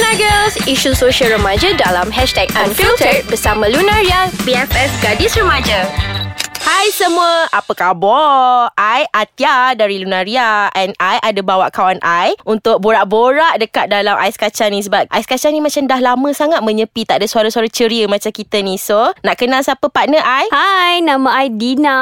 Luna Girls, isu sosial remaja dalam hashtag Unfiltered bersama Lunaria, BFF Gadis Remaja. Hai semua, apa khabar? I Atia dari Lunaria and I ada bawa kawan I untuk borak-borak dekat dalam ais kacang ni sebab ais kacang ni macam dah lama sangat menyepi tak ada suara-suara ceria macam kita ni. So, nak kenal siapa partner I? Hai, nama I Dina.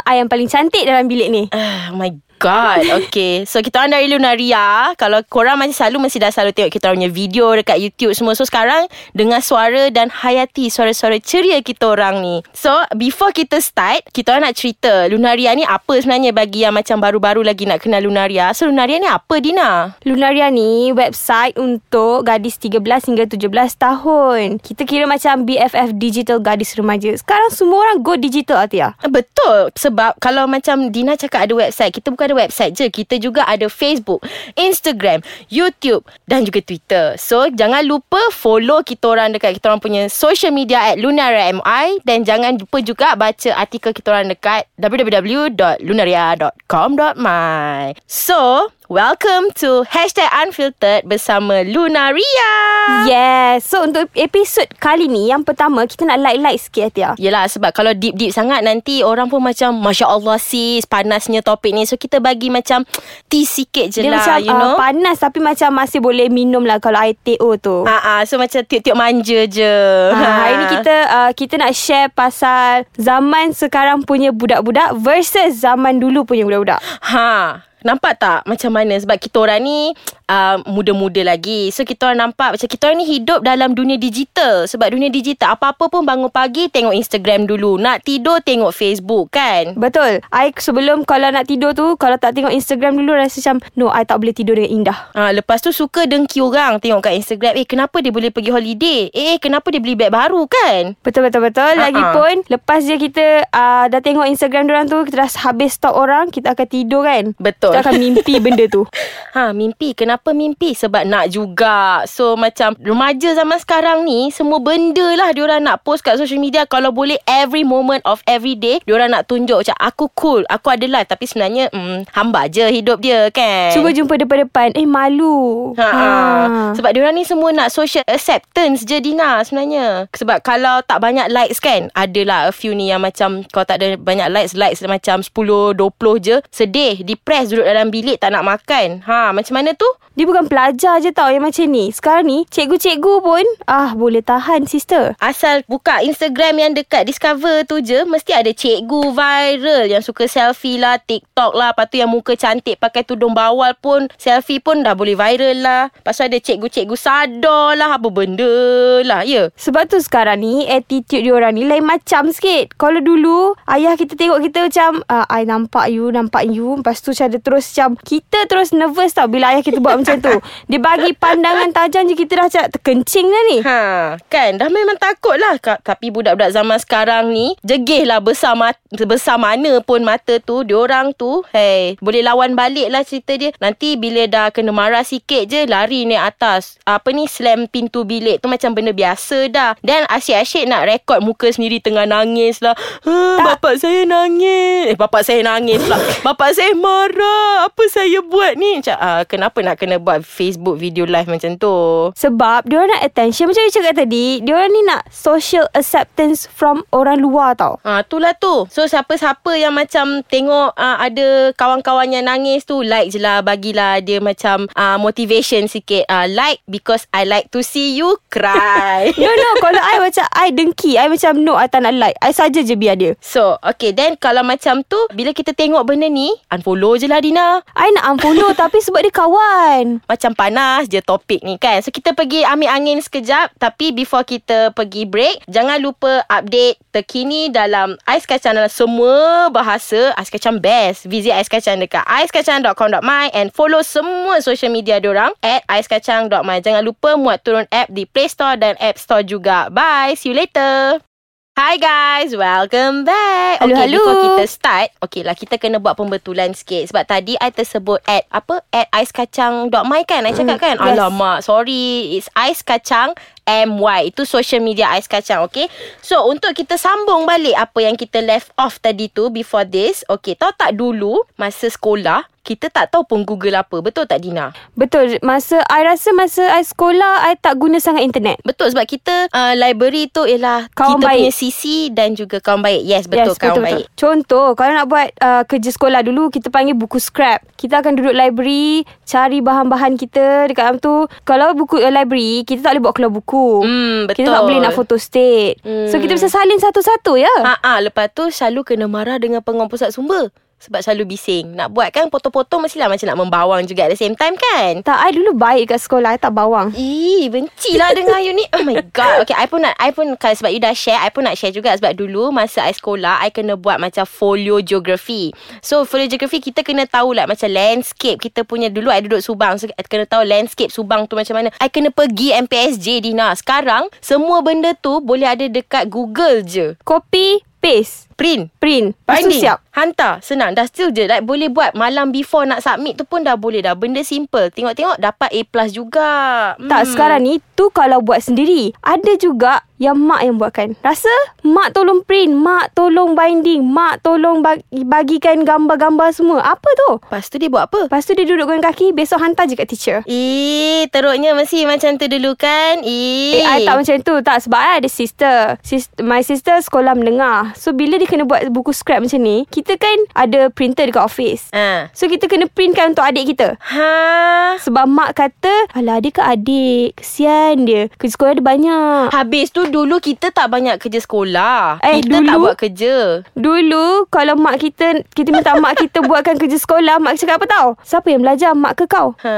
I yang paling cantik dalam bilik ni. Oh my God Okay So kita orang dari Lunaria Kalau korang masih selalu Mesti dah selalu tengok Kita orang punya video Dekat YouTube semua So sekarang Dengar suara Dan hayati Suara-suara ceria kita orang ni So Before kita start Kita orang nak cerita Lunaria ni apa sebenarnya Bagi yang macam baru-baru lagi Nak kenal Lunaria So Lunaria ni apa Dina? Lunaria ni website untuk gadis 13 hingga 17 tahun. Kita kira macam BFF Digital Gadis Remaja. Sekarang semua orang go digital Atia. Betul Sebab Kalau macam Dina cakap ada website Kita bukan ada website je Kita juga ada Facebook Instagram YouTube Dan juga Twitter. So jangan lupa Follow kita orang Dekat kita orang punya Social media At Lunaria MI Dan jangan lupa juga Baca artikel kita orang Dekat www.lunaria.com.my So Welcome to Hashtag Unfiltered Bersama Lunaria Yes. So untuk episod kali ni yang pertama kita nak light-light sikit Atia. Yelah sebab kalau deep-deep sangat nanti orang pun macam Masya Allah sis panasnya topik ni So kita bagi macam tea sikit je Dia lah macam you know uh, panas tapi macam masih boleh minum lah kalau air TO tu. Ah, ah, so macam tiup-tiup manja je. Ha, hari ni kita uh, kita nak share pasal zaman sekarang punya budak-budak versus zaman dulu punya budak-budak. Ha. Nampak tak macam mana Sebab kita orang ni uh, Muda-muda lagi So kita orang nampak Macam kita orang ni hidup Dalam dunia digital Sebab dunia digital Apa-apa pun bangun pagi Tengok Instagram dulu Nak tidur Tengok Facebook kan Betul. I sebelum kalau nak tidur tu kalau tak tengok Instagram dulu rasa macam no I tak boleh tidur dengan indah. Ha, lepas tu suka dengki orang Tengok kat Instagram Eh kenapa dia boleh pergi holiday Eh kenapa dia beli beg baru kan Betul betul betul. Ha-ha. Lagipun lepas je kita uh, dah tengok Instagram orang tu kita dah habis stok orang kita akan tidur kan. Betul Kita akan mimpi benda tu. Ha mimpi. Kenapa mimpi? Sebab nak juga. So macam Remaja zaman sekarang ni Semua benda lah Diorang nak post kat social media. Kalau boleh Every moment of every day Diorang nak tunjuk Macam aku cool. Aku ada life Tapi sebenarnya mm, Hamba je hidup dia kan? Cuba jumpa depan-depan. Eh malu. Ha, ha. Sebab diorang ni semua nak social acceptance je Dina sebenarnya. Sebab kalau tak banyak likes kan, adalah a few ni yang macam kalau tak ada banyak likes, likes macam 10, 20 je, sedih, depressed. duduk dalam bilik tak nak makan. Ha, macam mana tu? Dia bukan pelajar je tau yang macam ni. Sekarang ni cikgu-cikgu pun ah boleh tahan sister. Asal buka Instagram yang dekat Discover tu je Mesti ada cikgu viral Yang suka selfie lah TikTok lah Lepas tu yang muka cantik Pakai tudung bawal pun Selfie pun dah boleh viral lah tu ada cikgu-cikgu sadar lah Apa benda lah Ya Sebab tu sekarang ni attitude diorang ni lain macam sikit. Kalau dulu ayah kita tengok kita macam ah, I nampak you, nampak you. Lepas tu macam dia terus macam kita terus nervous tau bila ayah kita buat macam tu. Dia bagi pandangan tajam je kita dah macam terkencing dah ni. Ha, kan? Dah memang takut lah Tapi budak-budak zaman sekarang ni Jegih lah besar, mat- besar mana pun mata tu Diorang tu Hey Boleh lawan balik lah cerita dia. Nanti bila dah kena marah sikit je Lari naik atas. Apa ni Slam pintu bilik tu Macam benda biasa dah. Dan asyik-asyik nak rekod muka sendiri Tengah nangis lah. Ha, Bapak saya nangis. Eh bapak saya nangis pula. Bapak saya marah. Apa saya buat ni? Macam ah, Kenapa nak kena buat Facebook video live macam tu Sebab diorang nak attention Macam you cakap tadi Diorang ni nak social acceptance from orang luar tau. Ah, itulah tu. So siapa-siapa yang macam tengok ah, ada kawan-kawan yang nangis tu like je lah bagilah dia macam ah, motivation sikit. Ah, like because I like to see you cry. No no Kalau I macam I dengki I macam no I tak nak like I saja je biar dia So okay then kalau macam tu bila kita tengok benda ni unfollow je lah Dina. I nak unfollow Tapi sebab dia kawan Macam panas je topik ni kan? So kita pergi ambil angin sekejap. Tapi before kita pergi break Jangan lupa update terkini dalam Ais Kacang dalam semua bahasa Ais Kacang best. Visit Ais Kacang dekat aiskacang.com.my And follow semua social media diorang At aiskacang.my Jangan lupa muat turun app di Play Store dan App Store juga. Bye. See you later Hi guys, welcome back. Hello, okay, hello. before kita start, okay lah kita kena buat pembetulan sikit sebab tadi I tersebut at apa at aiskacang.my kan? I cakap kan? yes. Alamak, sorry. It's aiskacang MY. Itu social media Ais Kacang, okay? So, untuk kita sambung balik apa yang kita left off tadi tu before this. Okay, tahu tak dulu masa sekolah, kita tak tahu pun Google apa. Betul tak Dina? Betul. Masa I rasa masa I sekolah I tak guna sangat internet. Betul sebab kita uh, library tu ialah Kawan kita baik. punya sisi dan juga kawan baik. Yes, betul yes, kawan betul, baik. Betul. Contoh, kalau nak buat uh, kerja sekolah dulu, kita panggil buku scrap. Kita akan duduk library, cari bahan-bahan kita dekat dalam tu. Kalau buku uh, library, kita tak boleh bawa keluar buku. Hmm, Kita tak betul. boleh nak foto state. Hmm. So, kita bisa salin satu-satu ya. Ha ah, lepas tu selalu kena marah dengan pengurusi pusat sumber. Sebab selalu bising. Nak buat kan potong-potong mestilah macam nak membawang juga at the same time kan? Tak, I dulu baik kat sekolah. I tak bawang. Ih, benci lah dengar you ni. Oh my god. Okay, I pun nak, I pun kalau sebab you dah share, I pun nak share juga. Sebab dulu masa I sekolah, I kena buat macam folio geografi. So, folio geografi kita kena tahu lah macam landscape. Kita punya, dulu I duduk Subang. So, I kena tahu landscape Subang tu macam mana. I kena pergi MPSJ, Dina. Sekarang, semua benda tu boleh ada dekat Google je. Copy, paste, Print. print. Binding. siap. Hantar. Senang. Dah still je. Like, boleh buat malam before nak submit tu pun dah boleh dah. Benda simple. Tengok-tengok dapat A plus juga. Hmm. Tak sekarang ni tu kalau buat sendiri. Ada juga yang mak yang buatkan. Rasa mak tolong print, mak tolong binding, mak tolong bagi, bagikan gambar-gambar semua. Apa tu? Lepas tu dia buat apa? Lepas tu dia duduk goyang kaki, besok hantar je kat teacher. Eh, teruknya mesti macam tu dulu kan? Eh. Eh, I tak macam tu. Tak, sebab I ada sister. Sis, my sister sekolah menengah. So, bila dia kena buat buku scrap macam ni, kita kan ada printer dekat office. Ha. So, kita kena printkan untuk adik kita. Ha. Sebab mak kata, alah dia ke adik. Kesian dia. Kerja sekolah dia banyak. Habis tu dulu kita tak banyak kerja sekolah. Eh, kita tak dulu- buat kerja. Dulu kalau mak kita kita minta mak kita buatkan kerja sekolah, mak cakap apa tahu? Siapa yang belajar, mak ke kau? Ha.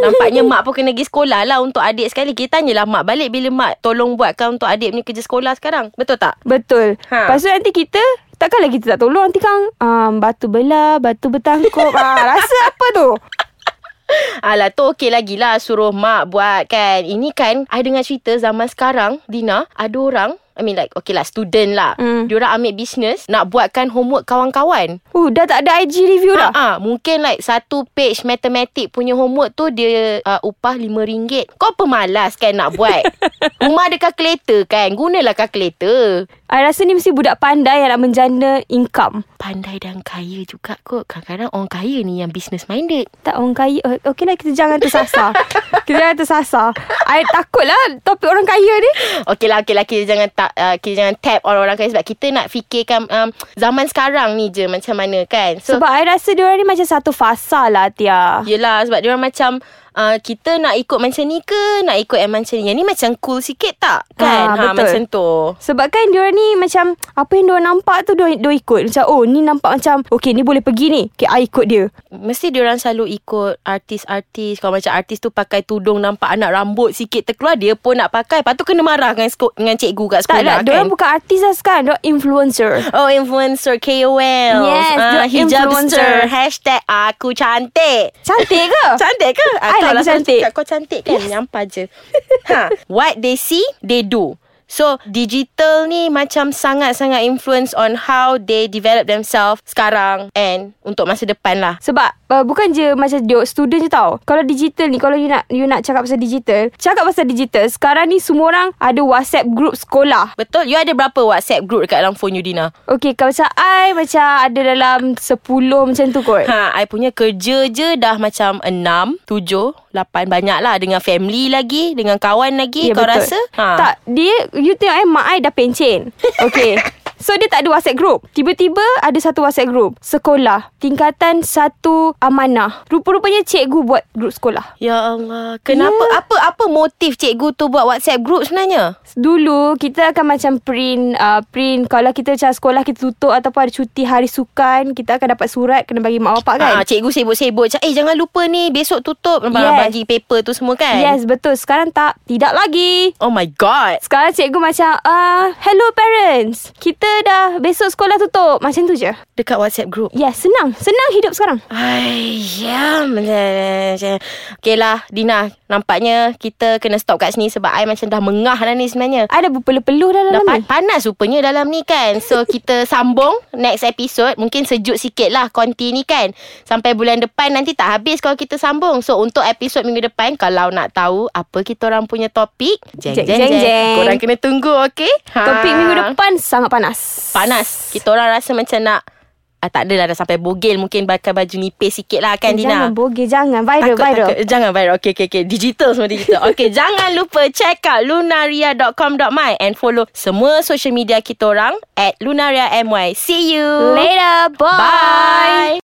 Nampaknya mak pun kena pergi sekolah lah untuk adik sekali. Kita tanyalah mak balik bila mak tolong buatkan untuk adik punya kerja sekolah sekarang. Betul tak? Betul. Ha. Ha. Lepas tu nanti kita Takkanlah kita tak tolong. Nanti kan um, Batu belah Batu bertangkup ah, Rasa apa tu? Alah tu okey lagi lah Suruh mak buat kan. Ini kan I dengar cerita zaman sekarang Dina Ada orang I mean like Okay lah student lah Hmm. Diorang ambil business Nak buatkan homework kawan-kawan Uh, dah tak ada IG review dah Ha, ha, mungkin like satu page matematik punya homework tu dia uh, upah RM5. Kau pemalas kan nak buat? Rumah ada kalkulator kan? Gunalah kalkulator. I rasa ni mesti budak pandai Yang nak menjana income Pandai dan kaya juga kot. Kadang-kadang orang kaya ni yang business minded. Tak orang kaya Okey lah kita jangan tersasar Kita jangan tersasar I takut lah Topik orang kaya ni Okey lah, okey lah. Kita jangan, tak, uh, kita jangan tap orang-orang kaya sebab kita nak fikirkan um, zaman sekarang ni je macam mana kan. so, Sebab I rasa diorang ni macam satu fasa lah Tia Yelah sebab dia orang macam uh, kita nak ikut macam ni ke nak ikut yang macam ni. Yang ni macam cool sikit tak? Kan? Ha, betul. macam tu. Sebab kan diorang ni macam Apa yang diorang nampak tu Diorang, diorang ikut Macam oh ni nampak macam Okay ni boleh pergi ni Okay I ikut dia Mesti diorang selalu ikut artis-artis. Kalau macam artis tu pakai tudung nampak anak rambut sikit terkeluar dia pun nak pakai. Lepas tu kena marah dengan, sko- dengan cikgu kat Tak sekolah lah kan. Diorang bukan artis lah sekarang Diorang influencer Oh influencer KOL Yes, diorang Hijabster influencer. Hashtag aku cantik Cantik ke? Cantik ke? I kau lagi cantik. Kau cantik kan Nyampah je ha. What they see They do So digital ni macam sangat-sangat influence on how they develop themselves sekarang and untuk masa depan lah. Sebab uh, bukan je macam dia student je tau. Kalau digital ni kalau you nak you nak cakap pasal digital, cakap pasal digital, sekarang ni semua orang ada WhatsApp group sekolah. Betul? You ada berapa WhatsApp group dekat dalam phone you Dina? Okay, kalau macam I macam ada dalam 10 macam tu kot. Ha, I punya kerja je dah macam 6, 7, 8 banyak lah dengan family lagi, dengan kawan lagi. kau rasa? Ha. Tak, dia you tengok eh mak I dah pencen. Okay. So dia tak ada WhatsApp group. Tiba-tiba ada satu WhatsApp group. Sekolah. Tingkatan satu amanah. Rupa-rupanya cikgu buat grup sekolah. Ya Allah, kenapa? Ya. apa apa motif cikgu tu buat WhatsApp group sebenarnya? Dulu kita akan macam print uh, Print. Kalau kita macam sekolah kita tutup Ataupun ada cuti hari sukan Kita akan dapat surat Kena bagi mak bapak kan? Ah, cikgu sibuk-sibuk. Macam eh jangan lupa ni besok tutup. Yes. bagi paper tu semua kan. Yes betul. Sekarang tak. Tidak lagi. Oh my god. Sekarang cikgu macam uh, Hello parents. Kita dah Besok sekolah tutup Macam tu je Dekat WhatsApp group. Yes senang Senang hidup sekarang Ay, ya. Okay lah, Dina. Nampaknya kita kena stop kat sini sebab I macam dah mengah dah ni sebenarnya. I dah berpeluh-peluh dah Dah dalam pa- ni panas rupanya dalam ni kan So kita sambung Next episode Mungkin sejuk sikit lah Konti ni kan Sampai bulan depan Nanti tak habis Kalau kita sambung So untuk episod minggu depan Kalau nak tahu Apa kita orang punya topik Jeng Jeng, jeng jeng, jeng, jeng. Korang kena tunggu okay ha. Topik minggu depan Sangat panas Panas Kita orang rasa macam nak ah, Tak adalah dah sampai bogel Mungkin pakai baju nipis sikit lah kan Eh, Dina Jangan bogey Jangan viral Takut, viral takut. Jangan viral Okay, okay, okay. Digital semua digital Okay, jangan lupa check out lunaria.com.my and follow semua social media kita orang at lunaria my. See you. Later Bye Bye.